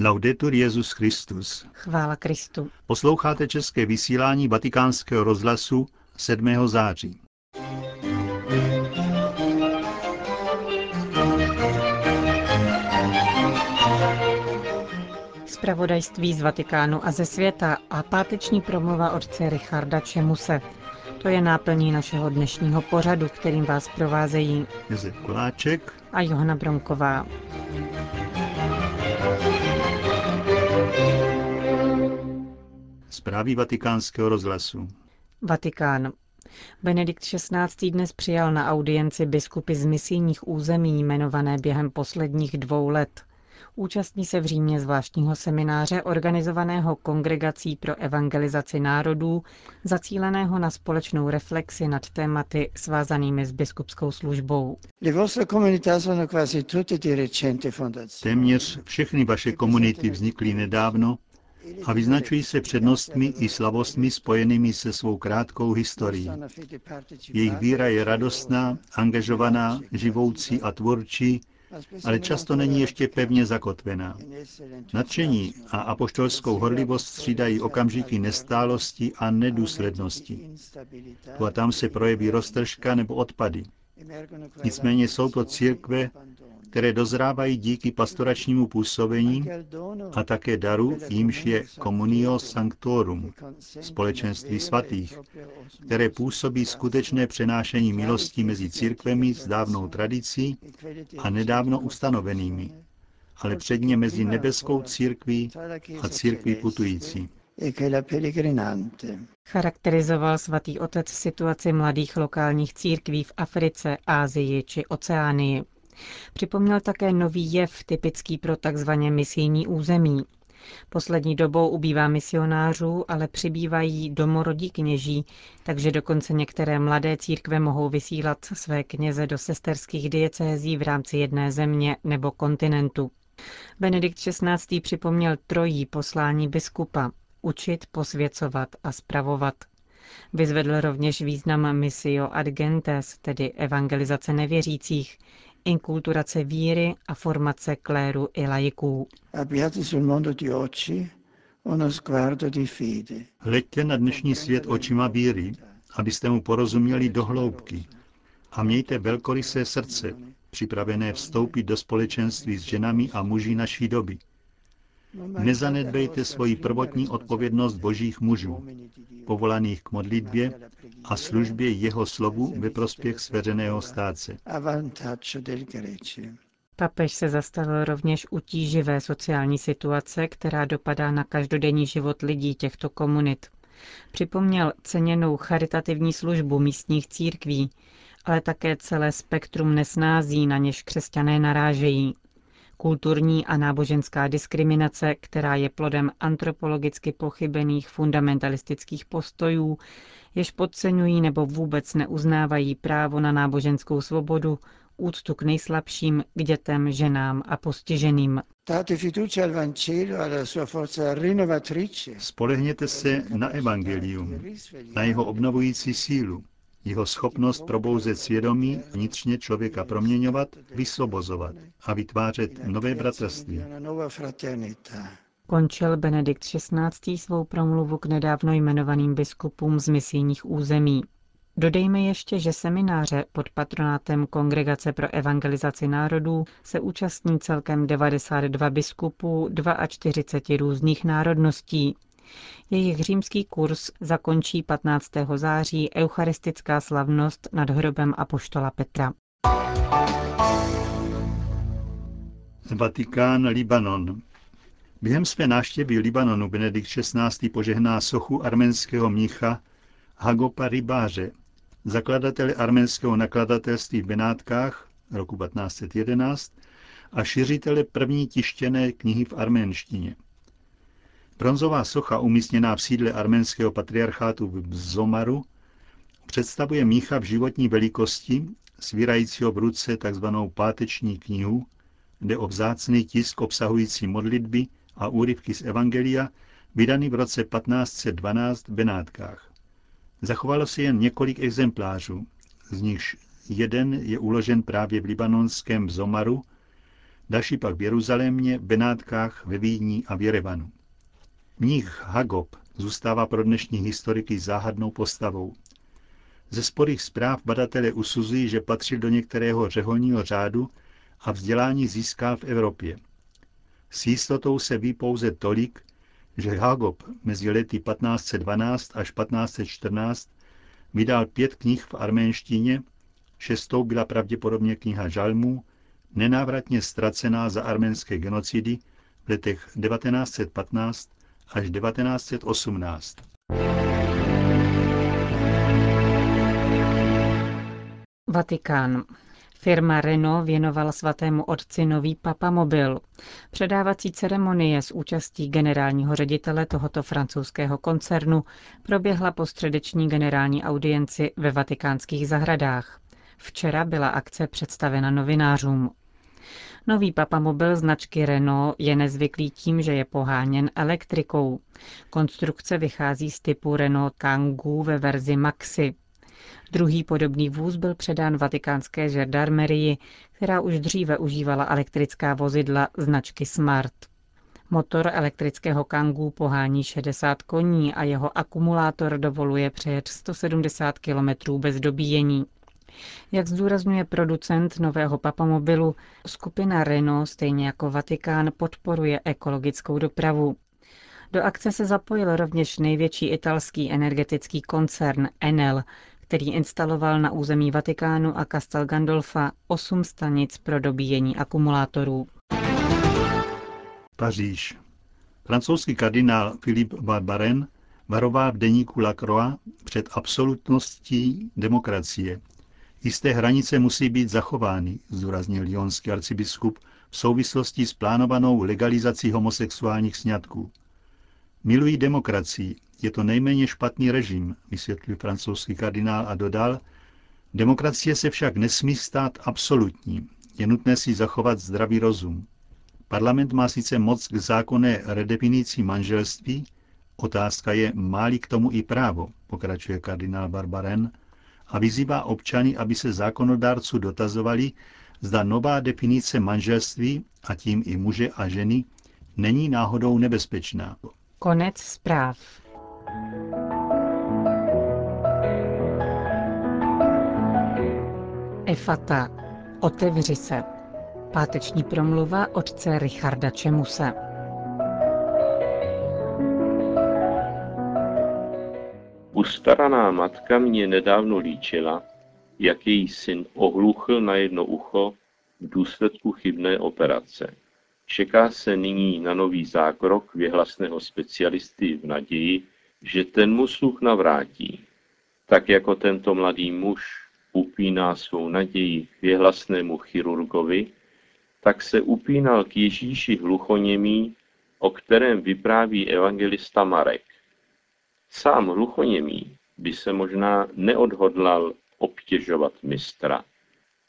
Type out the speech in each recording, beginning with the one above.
Laudetur Jezus Christus. Chvála Kristu. Posloucháte české vysílání Vatikánského rozhlasu 7. září. Spravodajství z Vatikánu a ze světa a páteční promluva otce Richarda Čemuse. To je náplní našeho dnešního pořadu, kterým vás provázejí Josef Koláček a Johana Bromková. Zprávy vatikánského rozhlasu. Vatikán. Benedikt XVI. dnes přijal na audienci biskupy z misijních území jmenované během posledních dvou let. Účastní se v Římě zvláštního semináře organizovaného Kongregací pro evangelizaci národů, zacíleného na společnou reflexi nad tématy svázanými s biskupskou službou. Téměř všechny vaše komunity vznikly nedávno a vyznačují se přednostmi i slabostmi spojenými se svou krátkou historií. Jejich víra je radostná, angažovaná, živoucí a tvůrčí, ale často není ještě pevně zakotvená. Nadšení a apoštolskou horlivost střídají okamžiky nestálosti a nedůslednosti. Tu a tam se projeví roztržka nebo odpady. Nicméně jsou to církve, které dozrávají díky pastoračnímu působení a také daru, jímž je Communio Sanctorum, společenství svatých, které působí skutečné přenášení milostí mezi církvemi s dávnou tradicí a nedávno ustanovenými, ale předně mezi nebeskou církví a církví putující. Charakterizoval svatý otec situaci mladých lokálních církví v Africe, Ázii či Oceánii. Připomněl také nový jev typický pro takzvaně misijní území. Poslední dobou ubývá misionářů, ale přibývají domorodí kněží, takže dokonce některé mladé církve mohou vysílat své kněze do sesterských diecézí v rámci jedné země nebo kontinentu. Benedikt XVI. připomněl trojí poslání biskupa učit, posvěcovat a spravovat. Vyzvedl rovněž význam misio ad gentes, tedy evangelizace nevěřících, inkulturace víry a formace kléru i laiků. Hleďte na dnešní svět očima víry, abyste mu porozuměli do hloubky. A mějte velkorysé srdce, připravené vstoupit do společenství s ženami a muži naší doby, Nezanedbejte svoji prvotní odpovědnost božích mužů, povolaných k modlitbě a službě jeho slovu ve prospěch svěřeného státce. Papež se zastavil rovněž u tíživé sociální situace, která dopadá na každodenní život lidí těchto komunit. Připomněl ceněnou charitativní službu místních církví, ale také celé spektrum nesnází, na něž křesťané narážejí, kulturní a náboženská diskriminace, která je plodem antropologicky pochybených fundamentalistických postojů, jež podceňují nebo vůbec neuznávají právo na náboženskou svobodu, úctu k nejslabším, k dětem, ženám a postiženým. Spolehněte se na evangelium, na jeho obnovující sílu, jeho schopnost probouzet svědomí, vnitřně člověka proměňovat, vysvobozovat a vytvářet nové bratrství. Končil Benedikt XVI. svou promluvu k nedávno jmenovaným biskupům z misijních území. Dodejme ještě, že semináře pod patronátem Kongregace pro evangelizaci národů se účastní celkem 92 biskupů 42 různých národností, jejich římský kurz zakončí 15. září eucharistická slavnost nad hrobem apoštola Petra. Vatikán, Libanon. Během své návštěvy Libanonu Benedikt XVI. požehná sochu arménského mnicha Hagopa Rybáře, zakladatele arménského nakladatelství v Benátkách roku 1511 a šiřitele první tištěné knihy v arménštině. Bronzová socha umístěná v sídle arménského patriarchátu v Zomaru představuje mícha v životní velikosti, svírajícího v ruce tzv. páteční knihu, jde o vzácný tisk obsahující modlitby a úryvky z Evangelia, vydaný v roce 1512 v Benátkách. Zachovalo se jen několik exemplářů, z nichž jeden je uložen právě v libanonském Zomaru, další pak v Jeruzalémě, Benátkách, ve Vídni a v Jerevanu. Mních Hagob zůstává pro dnešní historiky záhadnou postavou. Ze sporých zpráv badatelé usuzují, že patřil do některého řeholního řádu a vzdělání získal v Evropě. S jistotou se ví pouze tolik, že Hagob mezi lety 1512 až 1514 vydal pět knih v arménštině, šestou byla pravděpodobně kniha Žalmů, nenávratně ztracená za arménské genocidy v letech 1915 až 1918. Vatikán. Firma Renault věnovala svatému otci nový papamobil. Předávací ceremonie s účastí generálního ředitele tohoto francouzského koncernu proběhla po středeční generální audienci ve vatikánských zahradách. Včera byla akce představena novinářům. Nový papamobil značky Renault je nezvyklý tím, že je poháněn elektrikou. Konstrukce vychází z typu Renault Kangoo ve verzi Maxi. Druhý podobný vůz byl předán vatikánské žandarmerii, která už dříve užívala elektrická vozidla značky Smart. Motor elektrického Kangoo pohání 60 koní a jeho akumulátor dovoluje přejet 170 km bez dobíjení. Jak zdůrazňuje producent nového papamobilu, skupina Renault, stejně jako Vatikán, podporuje ekologickou dopravu. Do akce se zapojil rovněž největší italský energetický koncern Enel, který instaloval na území Vatikánu a Castel Gandolfa osm stanic pro dobíjení akumulátorů. Paříž. Francouzský kardinál Philippe Barbaren varoval v deníku La Croix před absolutností demokracie. Jisté hranice musí být zachovány, zdůraznil lionský arcibiskup v souvislosti s plánovanou legalizací homosexuálních sňatků. Milují demokracii, je to nejméně špatný režim, vysvětlil francouzský kardinál a dodal, demokracie se však nesmí stát absolutní, je nutné si zachovat zdravý rozum. Parlament má sice moc k zákonné redefinici manželství, otázka je, má k tomu i právo, pokračuje kardinál Barbaren, a vyzývá občany, aby se zákonodárců dotazovali, zda nová definice manželství, a tím i muže a ženy, není náhodou nebezpečná. Konec zpráv. Efata. Otevři se. Páteční promluva otce Richarda Čemuse. Ustaraná matka mě nedávno líčila, jak její syn ohluchl na jedno ucho v důsledku chybné operace. Čeká se nyní na nový zákrok věhlasného specialisty v naději, že ten mu sluch navrátí. Tak jako tento mladý muž upíná svou naději k věhlasnému chirurgovi, tak se upínal k Ježíši hluchoněmí, o kterém vypráví evangelista Marek. Sám hluchoněmí by se možná neodhodlal obtěžovat mistra,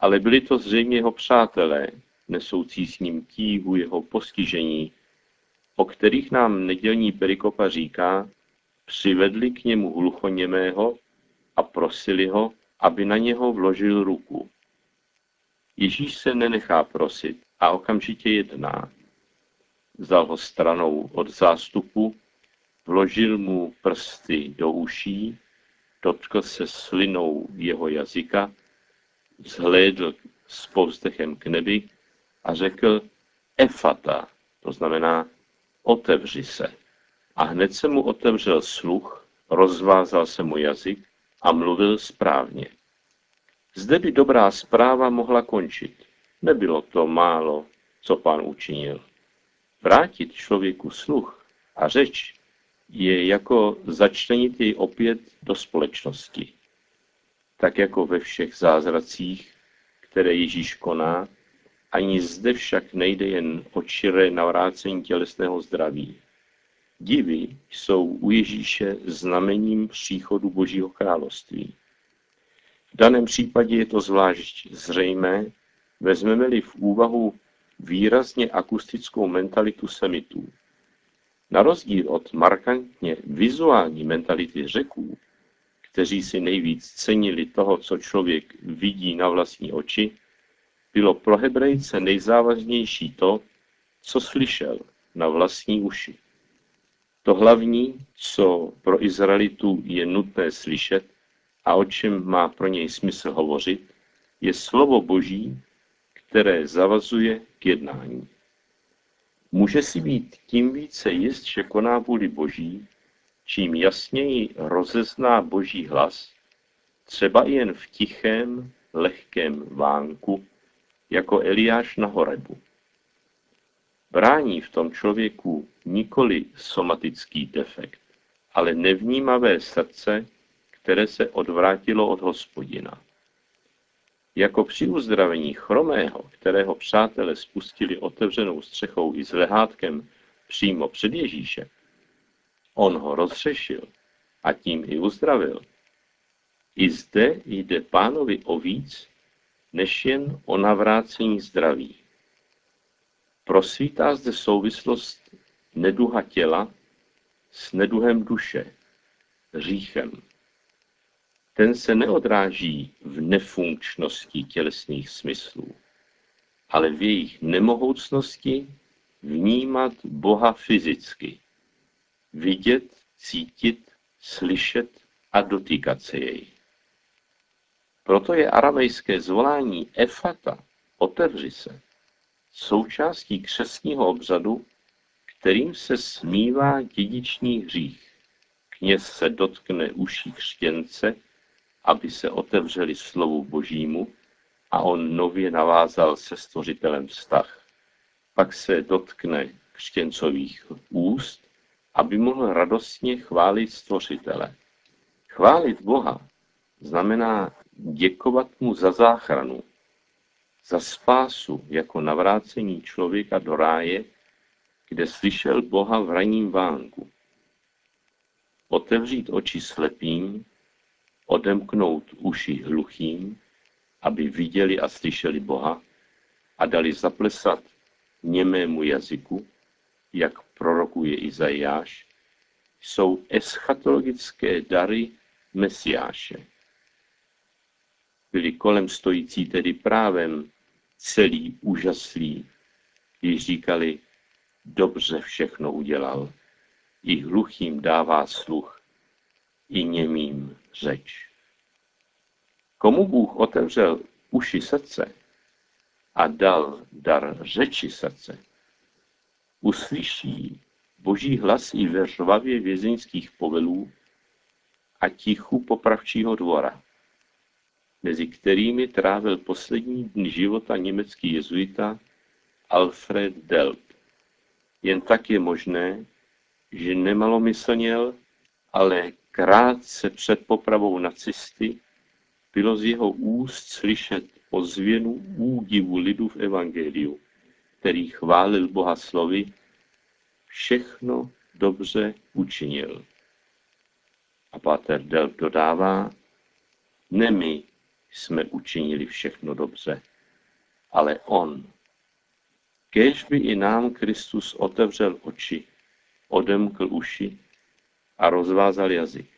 ale byli to zřejmě jeho přátelé, nesoucí s ním tíhu jeho postižení, o kterých nám nedělní perikopa říká, přivedli k němu hluchoněmého a prosili ho, aby na něho vložil ruku. Ježíš se nenechá prosit a okamžitě jedná. Vzal ho stranou od zástupu, vložil mu prsty do uší, dotkl se slinou jeho jazyka, zhlédl s povzdechem k nebi a řekl Efata, to znamená otevři se. A hned se mu otevřel sluch, rozvázal se mu jazyk a mluvil správně. Zde by dobrá zpráva mohla končit. Nebylo to málo, co pán učinil. Vrátit člověku sluch a řeč je jako začlenit jej opět do společnosti. Tak jako ve všech zázracích, které Ježíš koná, ani zde však nejde jen o čiré navrácení tělesného zdraví. Divy jsou u Ježíše znamením příchodu Božího království. V daném případě je to zvlášť zřejmé, vezmeme-li v úvahu výrazně akustickou mentalitu semitů. Na rozdíl od markantně vizuální mentality řeků, kteří si nejvíc cenili toho, co člověk vidí na vlastní oči, bylo pro Hebrejce nejzávažnější to, co slyšel na vlastní uši. To hlavní, co pro Izraelitu je nutné slyšet a o čem má pro něj smysl hovořit, je slovo Boží, které zavazuje k jednání. Může si být tím více jist, že koná vůli Boží, čím jasněji rozezná Boží hlas, třeba jen v tichém, lehkém vánku, jako Eliáš na Horebu. Brání v tom člověku nikoli somatický defekt, ale nevnímavé srdce, které se odvrátilo od hospodina. Jako při uzdravení chromého, kterého přátelé spustili otevřenou střechou i s lehátkem přímo před Ježíše, on ho rozřešil a tím i uzdravil. I zde jde pánovi o víc, než jen o navrácení zdraví. Prosvítá zde souvislost neduha těla s neduhem duše, říchem. Ten se neodráží v nefunkčnosti tělesných smyslů, ale v jejich nemohoucnosti vnímat Boha fyzicky, vidět, cítit, slyšet a dotýkat se jej. Proto je aramejské zvolání efata, otevři se, součástí křesního obřadu, kterým se smívá dědičný hřích. Kněz se dotkne uší křtěnce, aby se otevřeli slovu božímu a on nově navázal se stvořitelem vztah. Pak se dotkne křtěncových úst, aby mohl radostně chválit stvořitele. Chválit Boha znamená děkovat mu za záchranu, za spásu jako navrácení člověka do ráje, kde slyšel Boha v raním vánku. Otevřít oči slepým, odemknout uši hluchým, aby viděli a slyšeli Boha a dali zaplesat němému jazyku, jak prorokuje Izajáš, jsou eschatologické dary Mesiáše. Byli kolem stojící tedy právem celý úžaslí, když říkali, dobře všechno udělal, i hluchým dává sluch, i němým řeč. Komu Bůh otevřel uši srdce a dal dar řeči srdce, uslyší boží hlas i ve řvavě vězeňských povelů a tichu popravčího dvora mezi kterými trávil poslední dny života německý jezuita Alfred Delp. Jen tak je možné, že nemalomyslněl, ale krátce před popravou nacisty bylo z jeho úst slyšet ozvěnu údivu lidu v evangeliu, který chválil Boha slovy, všechno dobře učinil. A Pater Delp dodává, ne my, jsme učinili všechno dobře, ale On. Kéž by i nám Kristus otevřel oči, odemkl uši a rozvázal jazyk.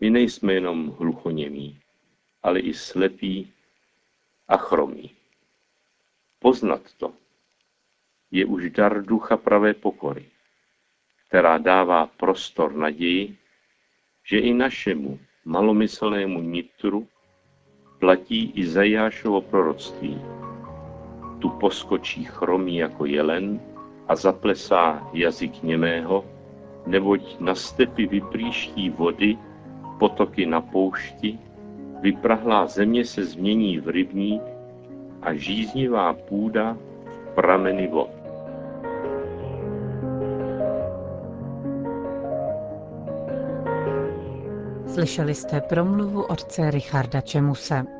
My nejsme jenom hluchoněmí, ale i slepí a chromí. Poznat to je už dar ducha pravé pokory, která dává prostor naději, že i našemu malomyslnému nitru platí i Zajášovo proroctví. Tu poskočí chromí jako jelen a zaplesá jazyk němého, neboť na stepy vypříští vody, potoky na poušti, vyprahlá země se změní v rybník a žíznivá půda v prameny vod. Slyšeli jste promluvu otce Richarda Čemuse.